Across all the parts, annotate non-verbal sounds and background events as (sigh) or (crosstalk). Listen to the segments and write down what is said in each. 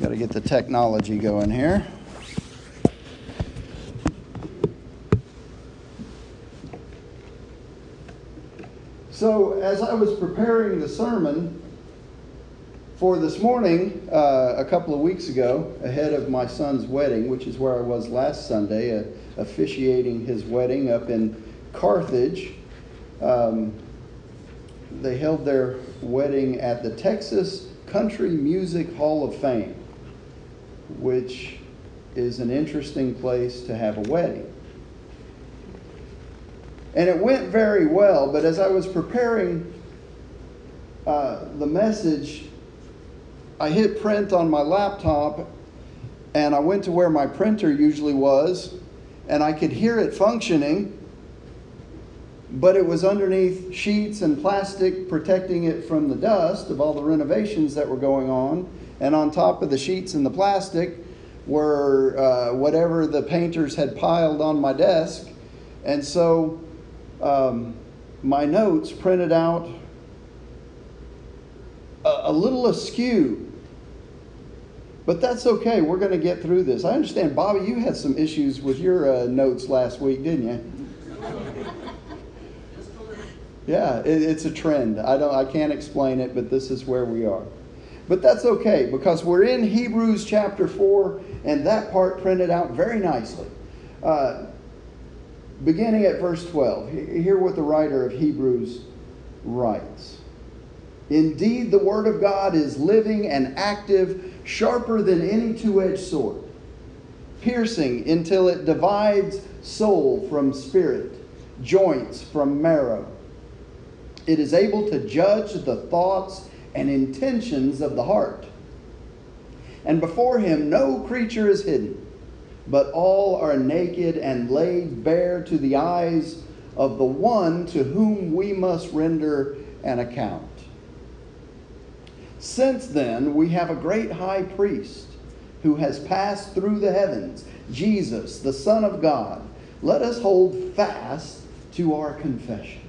Got to get the technology going here. So, as I was preparing the sermon for this morning, uh, a couple of weeks ago, ahead of my son's wedding, which is where I was last Sunday, uh, officiating his wedding up in Carthage, um, they held their wedding at the Texas Country Music Hall of Fame, which is an interesting place to have a wedding. And it went very well, but as I was preparing uh, the message, I hit print on my laptop and I went to where my printer usually was and I could hear it functioning, but it was underneath sheets and plastic protecting it from the dust of all the renovations that were going on. And on top of the sheets and the plastic were uh, whatever the painters had piled on my desk. And so um, my notes printed out a, a little askew. But that's okay. We're going to get through this. I understand, Bobby, you had some issues with your uh, notes last week, didn't you? (laughs) Yeah, it, it's a trend. I don't. I can't explain it, but this is where we are. But that's okay because we're in Hebrews chapter four, and that part printed out very nicely. Uh, beginning at verse 12, hear what the writer of Hebrews writes. Indeed, the Word of God is living and active, sharper than any two edged sword, piercing until it divides soul from spirit, joints from marrow. It is able to judge the thoughts and intentions of the heart. And before him, no creature is hidden but all are naked and laid bare to the eyes of the one to whom we must render an account. Since then, we have a great high priest who has passed through the heavens, Jesus, the Son of God. Let us hold fast to our confession.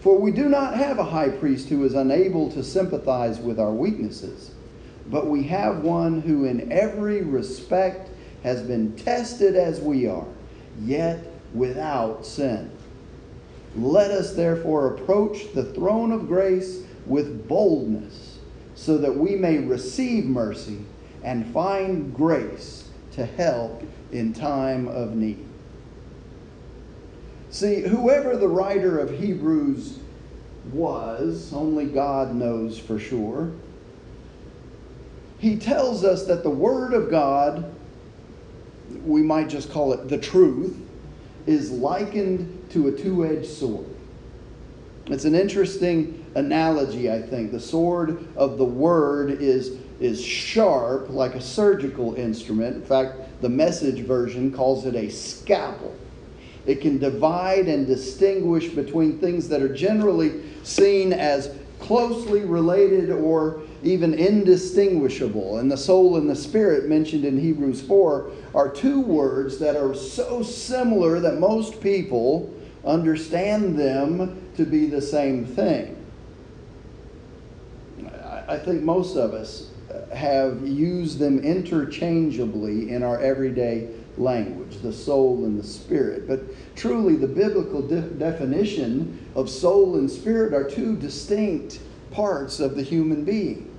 For we do not have a high priest who is unable to sympathize with our weaknesses, but we have one who, in every respect, has been tested as we are, yet without sin. Let us therefore approach the throne of grace with boldness, so that we may receive mercy and find grace to help in time of need. See, whoever the writer of Hebrews was, only God knows for sure. He tells us that the Word of God we might just call it the truth, is likened to a two edged sword. It's an interesting analogy, I think. The sword of the word is, is sharp, like a surgical instrument. In fact, the message version calls it a scalpel. It can divide and distinguish between things that are generally seen as closely related or even indistinguishable. And the soul and the spirit mentioned in Hebrews 4 are two words that are so similar that most people understand them to be the same thing. I think most of us have used them interchangeably in our everyday language, the soul and the spirit. But truly, the biblical de- definition of soul and spirit are two distinct parts of the human being.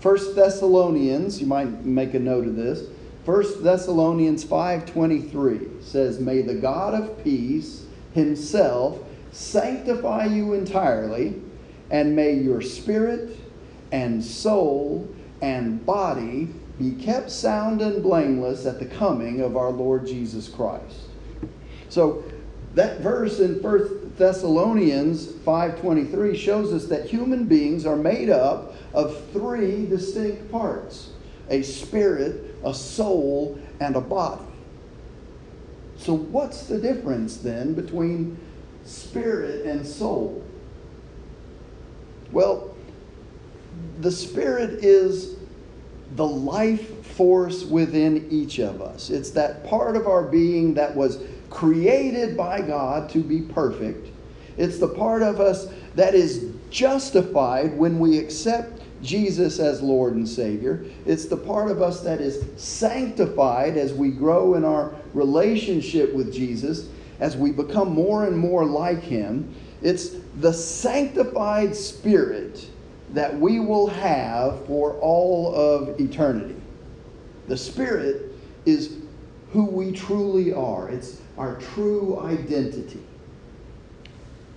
First Thessalonians, you might make a note of this. First Thessalonians 5:23 says, "May the God of peace himself sanctify you entirely, and may your spirit and soul and body be kept sound and blameless at the coming of our Lord Jesus Christ." So that verse in First Thessalonians 5:23 shows us that human beings are made up of three distinct parts a spirit, a soul, and a body. So, what's the difference then between spirit and soul? Well, the spirit is the life force within each of us. It's that part of our being that was created by God to be perfect. It's the part of us that is justified when we accept Jesus as Lord and Savior. It's the part of us that is sanctified as we grow in our relationship with Jesus, as we become more and more like Him. It's the sanctified spirit that we will have for all of eternity. The Spirit is who we truly are, it's our true identity.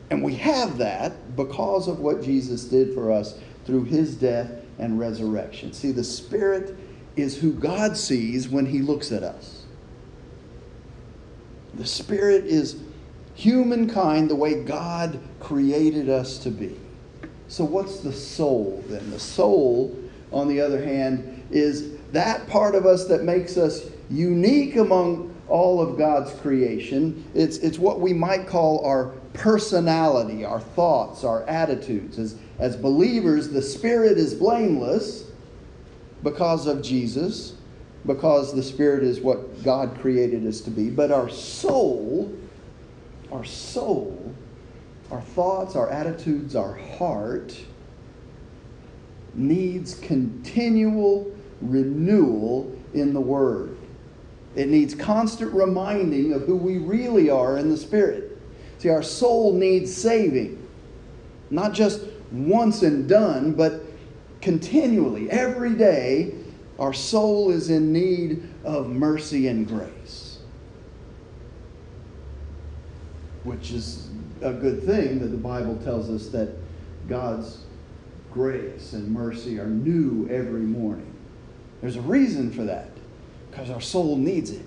And we have that because of what Jesus did for us through his death and resurrection. See, the Spirit is who God sees when he looks at us. The Spirit is humankind the way God created us to be. So, what's the soul then? The soul, on the other hand, is that part of us that makes us unique among all of God's creation. It's, it's what we might call our personality, our thoughts, our attitudes. As, as believers, the Spirit is blameless because of Jesus, because the Spirit is what God created us to be. But our soul, our soul, our thoughts, our attitudes, our heart needs continual renewal in the Word. It needs constant reminding of who we really are in the Spirit. See, our soul needs saving, not just once and done, but continually, every day, our soul is in need of mercy and grace. Which is a good thing that the Bible tells us that God's grace and mercy are new every morning. There's a reason for that because our soul needs it.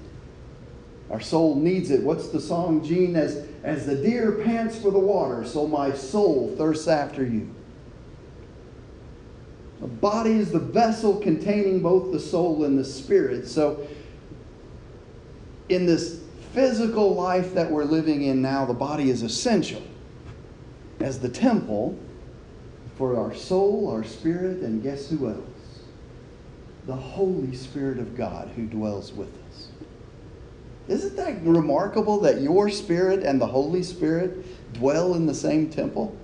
Our soul needs it. What's the song, Gene? As, as the deer pants for the water, so my soul thirsts after you. The body is the vessel containing both the soul and the spirit. So, in this physical life that we're living in now, the body is essential as the temple for our soul, our spirit, and guess who else? The Holy Spirit of God who dwells with us. Isn't that remarkable that your spirit and the Holy Spirit dwell in the same temple?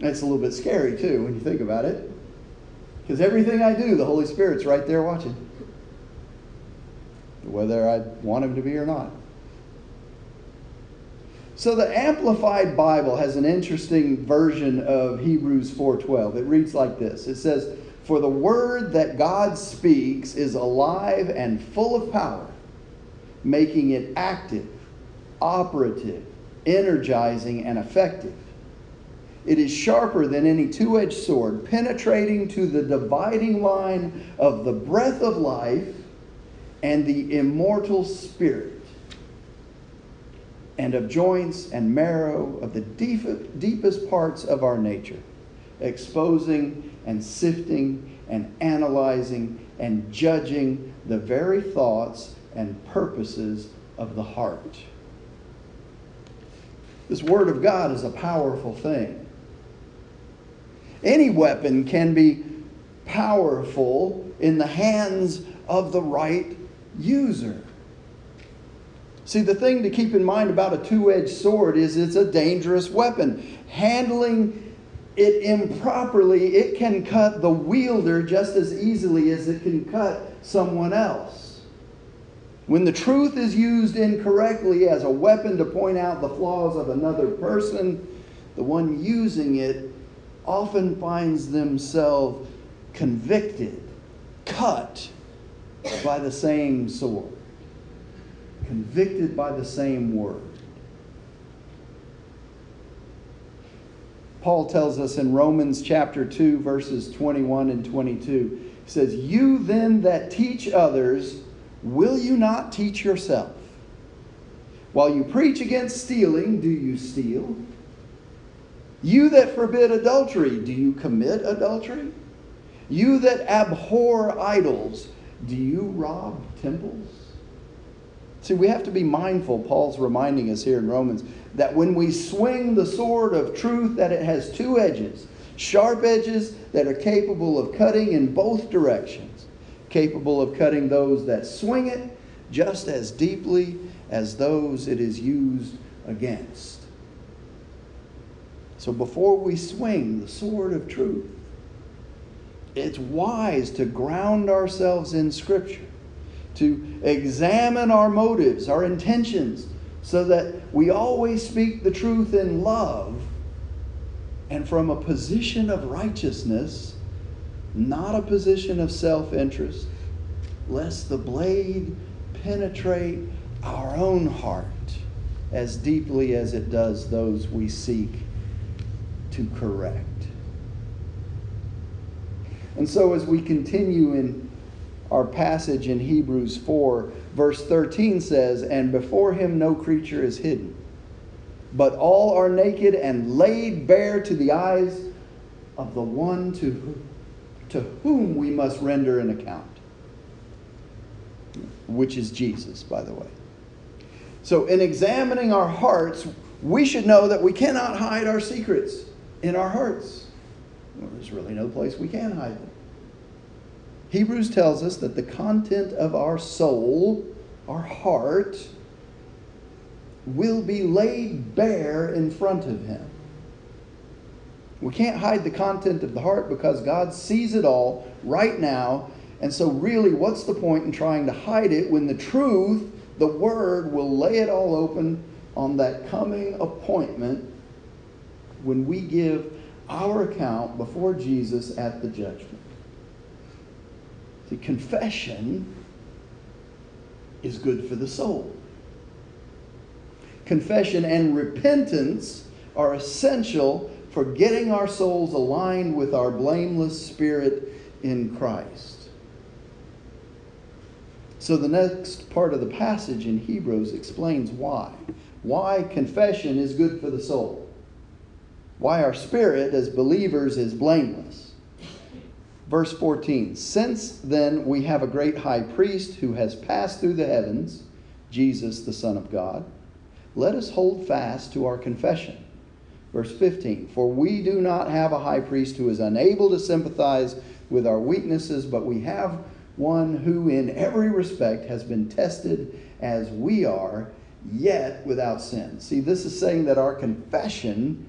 It's a little bit scary too when you think about it. Because everything I do, the Holy Spirit's right there watching. Whether I want him to be or not. So the Amplified Bible has an interesting version of Hebrews 4:12. It reads like this. It says, "For the word that God speaks is alive and full of power, making it active, operative, energizing and effective. It is sharper than any two edged sword, penetrating to the dividing line of the breath of life and the immortal spirit, and of joints and marrow of the deep, deepest parts of our nature, exposing and sifting and analyzing and judging the very thoughts and purposes of the heart. This Word of God is a powerful thing. Any weapon can be powerful in the hands of the right user. See, the thing to keep in mind about a two edged sword is it's a dangerous weapon. Handling it improperly, it can cut the wielder just as easily as it can cut someone else. When the truth is used incorrectly as a weapon to point out the flaws of another person, the one using it often finds themselves convicted, cut by the same sword, convicted by the same word. Paul tells us in Romans chapter 2, verses 21 and 22, he says, You then that teach others, will you not teach yourself? While you preach against stealing, do you steal? You that forbid adultery, do you commit adultery? You that abhor idols, do you rob temples? See, we have to be mindful, Paul's reminding us here in Romans, that when we swing the sword of truth, that it has two edges, sharp edges that are capable of cutting in both directions, capable of cutting those that swing it just as deeply as those it is used against. So before we swing the sword of truth, it's wise to ground ourselves in Scripture, to examine our motives, our intentions, so that we always speak the truth in love and from a position of righteousness, not a position of self interest, lest the blade penetrate our own heart as deeply as it does those we seek to correct. And so, as we continue in our passage in Hebrews 4, verse 13 says, And before him no creature is hidden, but all are naked and laid bare to the eyes of the one to, to whom we must render an account, which is Jesus, by the way. So, in examining our hearts, we should know that we cannot hide our secrets in our hearts. There's really no place we can hide them. Hebrews tells us that the content of our soul, our heart, will be laid bare in front of Him. We can't hide the content of the heart because God sees it all right now. And so, really, what's the point in trying to hide it when the truth, the Word, will lay it all open on that coming appointment when we give our account before Jesus at the judgment? See, confession is good for the soul. Confession and repentance are essential for getting our souls aligned with our blameless spirit in Christ. So, the next part of the passage in Hebrews explains why. Why confession is good for the soul. Why our spirit as believers is blameless. Verse 14 Since then we have a great high priest who has passed through the heavens, Jesus, the Son of God, let us hold fast to our confession. Verse 15 For we do not have a high priest who is unable to sympathize with our weaknesses, but we have one who in every respect has been tested as we are, yet without sin. See, this is saying that our confession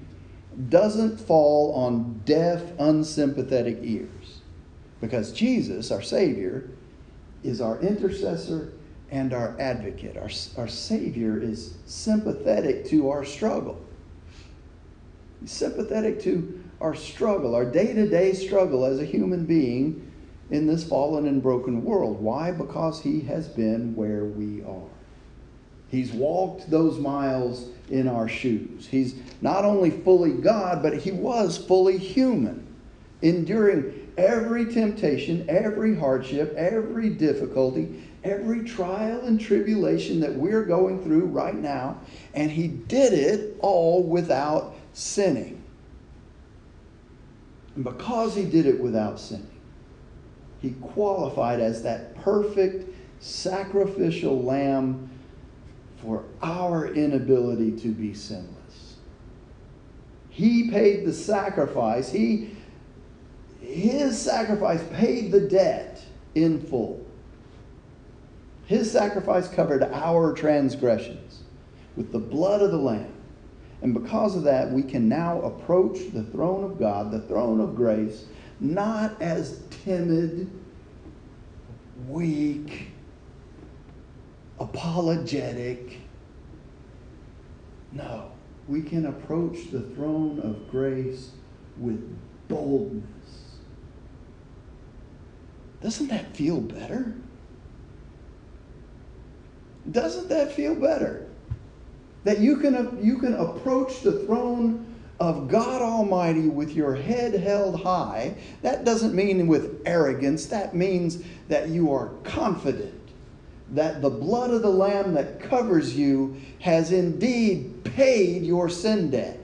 doesn't fall on deaf, unsympathetic ears. Because Jesus, our Savior, is our intercessor and our advocate. Our, our Savior is sympathetic to our struggle. He's sympathetic to our struggle, our day to day struggle as a human being in this fallen and broken world. Why? Because He has been where we are. He's walked those miles in our shoes. He's not only fully God, but He was fully human, enduring every temptation, every hardship, every difficulty, every trial and tribulation that we're going through right now, and he did it all without sinning. And because he did it without sinning, he qualified as that perfect sacrificial lamb for our inability to be sinless. He paid the sacrifice. He his sacrifice paid the debt in full. His sacrifice covered our transgressions with the blood of the Lamb. And because of that, we can now approach the throne of God, the throne of grace, not as timid, weak, apologetic. No, we can approach the throne of grace with boldness doesn't that feel better? Doesn't that feel better? That you can, you can approach the throne of God Almighty with your head held high. That doesn't mean with arrogance, that means that you are confident that the blood of the Lamb that covers you has indeed paid your sin debt.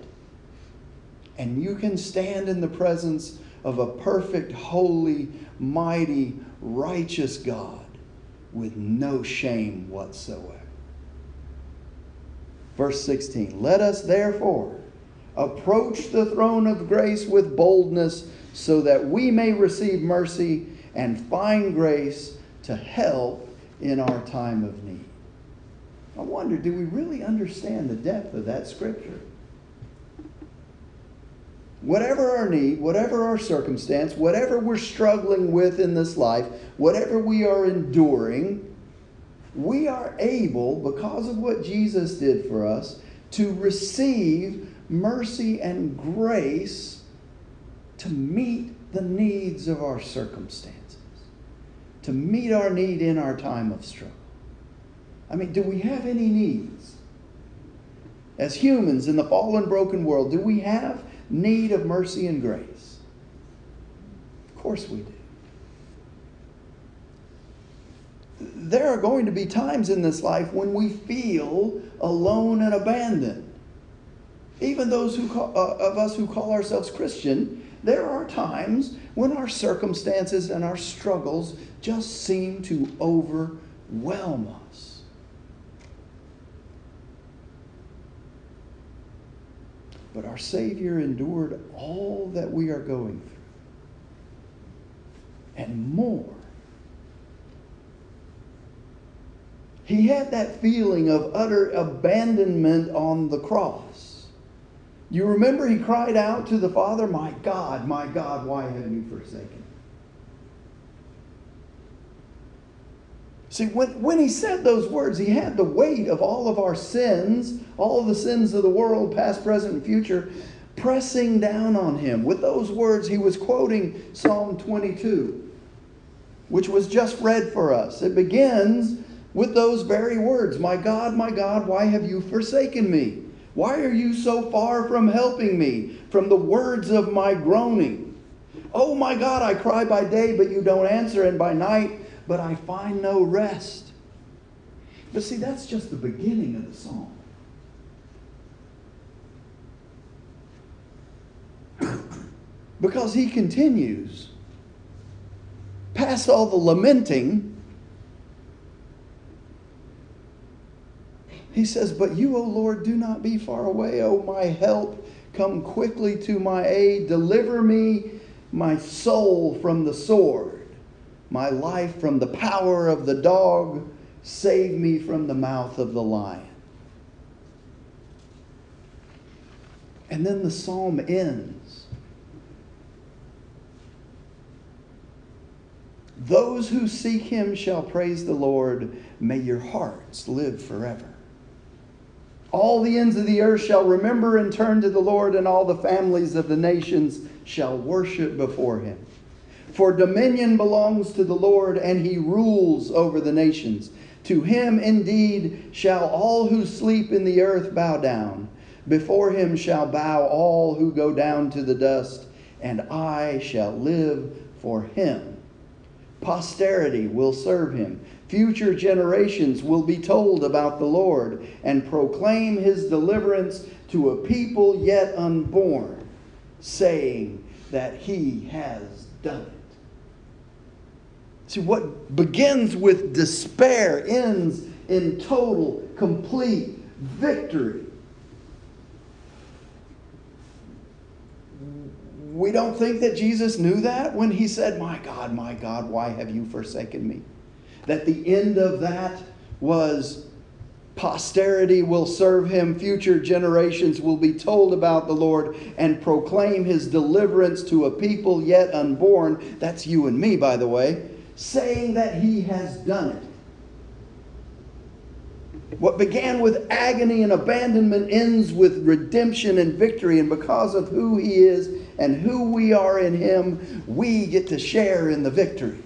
And you can stand in the presence of a perfect, holy, mighty, righteous God with no shame whatsoever. Verse 16 Let us therefore approach the throne of grace with boldness so that we may receive mercy and find grace to help in our time of need. I wonder, do we really understand the depth of that scripture? Whatever our need, whatever our circumstance, whatever we're struggling with in this life, whatever we are enduring, we are able, because of what Jesus did for us, to receive mercy and grace to meet the needs of our circumstances, to meet our need in our time of struggle. I mean, do we have any needs? As humans in the fallen, broken world, do we have need of mercy and grace? Of course we do. There are going to be times in this life when we feel alone and abandoned. Even those who call, uh, of us who call ourselves Christian, there are times when our circumstances and our struggles just seem to overwhelm us. But our Savior endured all that we are going through and more. He had that feeling of utter abandonment on the cross. You remember he cried out to the Father, My God, my God, why have you forsaken See, when, when he said those words, he had the weight of all of our sins, all of the sins of the world, past, present, and future, pressing down on him. With those words, he was quoting Psalm 22, which was just read for us. It begins with those very words My God, my God, why have you forsaken me? Why are you so far from helping me, from the words of my groaning? Oh my God, I cry by day, but you don't answer, and by night, but I find no rest. But see, that's just the beginning of the song. (coughs) because he continues past all the lamenting He says, But you, O Lord, do not be far away, O my help. Come quickly to my aid. Deliver me, my soul, from the sword, my life from the power of the dog. Save me from the mouth of the lion. And then the psalm ends. Those who seek him shall praise the Lord. May your hearts live forever. All the ends of the earth shall remember and turn to the Lord, and all the families of the nations shall worship before him. For dominion belongs to the Lord, and he rules over the nations. To him indeed shall all who sleep in the earth bow down. Before him shall bow all who go down to the dust, and I shall live for him. Posterity will serve him. Future generations will be told about the Lord and proclaim his deliverance to a people yet unborn, saying that he has done it. See, what begins with despair ends in total, complete victory. We don't think that Jesus knew that when he said, My God, my God, why have you forsaken me? that the end of that was posterity will serve him, future generations will be told about the Lord and proclaim his deliverance to a people yet unborn. That's you and me, by the way, saying that he has done it. What began with agony and abandonment ends with redemption and victory, and because of who he is and who we are in him, we get to share in the victory.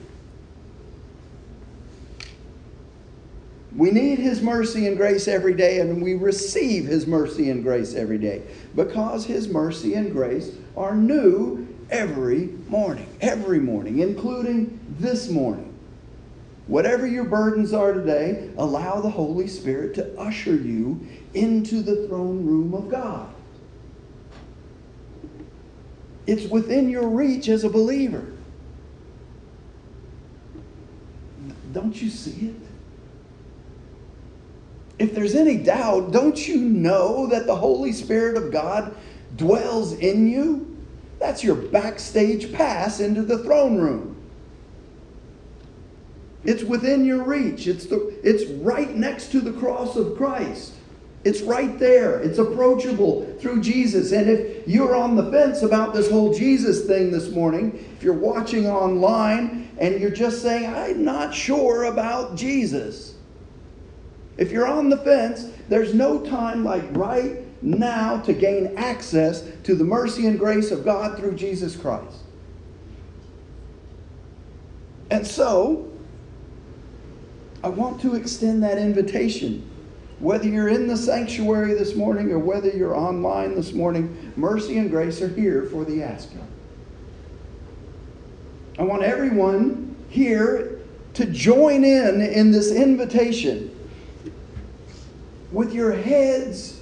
We need His mercy and grace every day, and we receive His mercy and grace every day because His mercy and grace are new every morning, every morning, including this morning. Whatever your burdens are today, allow the Holy Spirit to usher you into the throne room of God. It's within your reach as a believer. Don't you see it? if there's any doubt, don't you know that the Holy Spirit of God dwells in you? That's your backstage pass into the throne room. It's within your reach. It's, the, it's right next to the cross of Christ. It's right there. It's approachable through Jesus. And if you're on the fence about this whole Jesus thing this morning, if you're watching online and you're just saying, I'm not sure about Jesus, if you're on the fence, there's no time like right now to gain access to the mercy and grace of God through Jesus Christ. And so, I want to extend that invitation. Whether you're in the sanctuary this morning or whether you're online this morning, mercy and grace are here for the asking. I want everyone here to join in in this invitation with your heads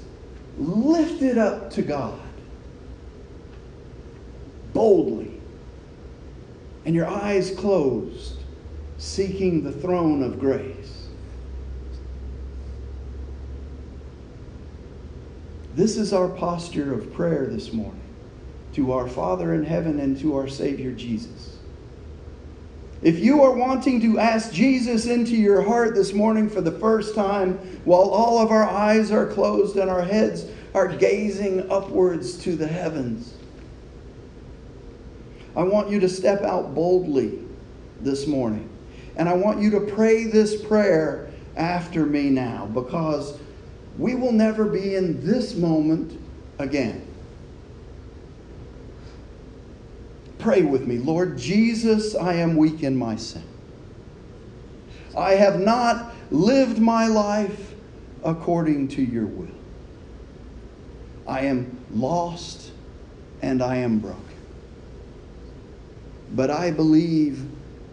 lifted up to God boldly and your eyes closed, seeking the throne of grace. This is our posture of prayer this morning to our Father in heaven and to our Savior Jesus. If you are wanting to ask Jesus into your heart this morning for the first time, while all of our eyes are closed and our heads are gazing upwards to the heavens, I want you to step out boldly this morning. And I want you to pray this prayer after me now because we will never be in this moment again. Pray with me. Lord Jesus, I am weak in my sin. I have not lived my life according to your will. I am lost and I am broken. But I believe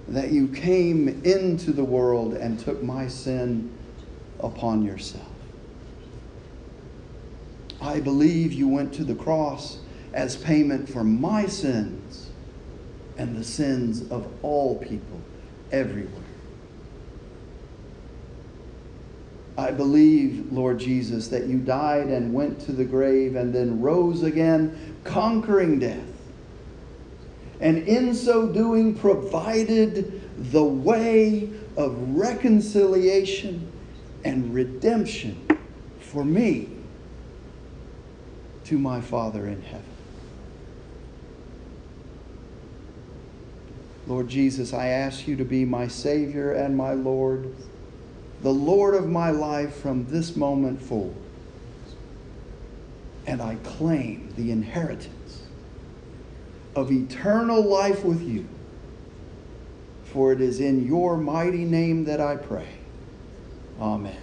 that you came into the world and took my sin upon yourself. I believe you went to the cross as payment for my sins and the sins of all people everywhere. I believe, Lord Jesus, that you died and went to the grave and then rose again, conquering death. And in so doing, provided the way of reconciliation and redemption for me to my Father in heaven. Lord Jesus, I ask you to be my Savior and my Lord, the Lord of my life from this moment forward. And I claim the inheritance of eternal life with you. For it is in your mighty name that I pray. Amen.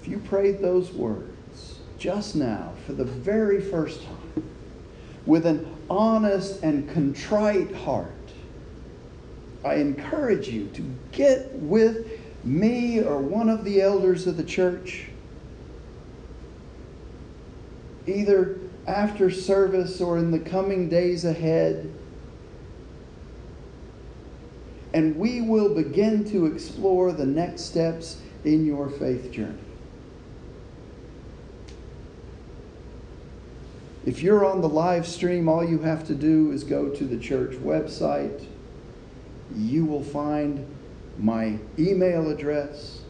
If you prayed those words just now for the very first time, with an honest and contrite heart, I encourage you to get with me or one of the elders of the church, either after service or in the coming days ahead. And we will begin to explore the next steps in your faith journey. If you're on the live stream, all you have to do is go to the church website. You will find my email address.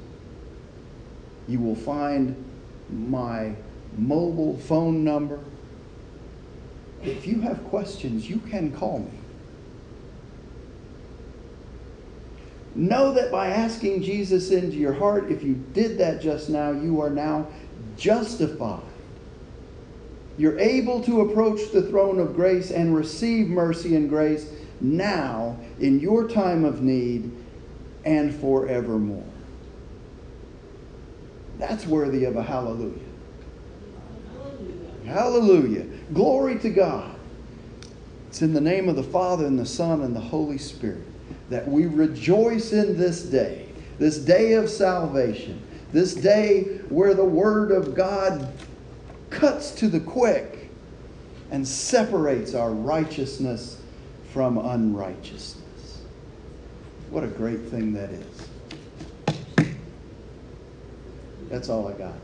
You will find my mobile phone number. If you have questions, you can call me. Know that by asking Jesus into your heart, if you did that just now, you are now justified you're able to approach the throne of grace and receive mercy and grace now in your time of need and forevermore. That's worthy of a hallelujah. Hallelujah. Glory to God. It's in the name of the Father and the Son and the Holy Spirit that we rejoice in this day, this day of salvation, this day where the Word of God cuts to the quick and separates our righteousness from unrighteousness. What a great thing that is. That's all I got.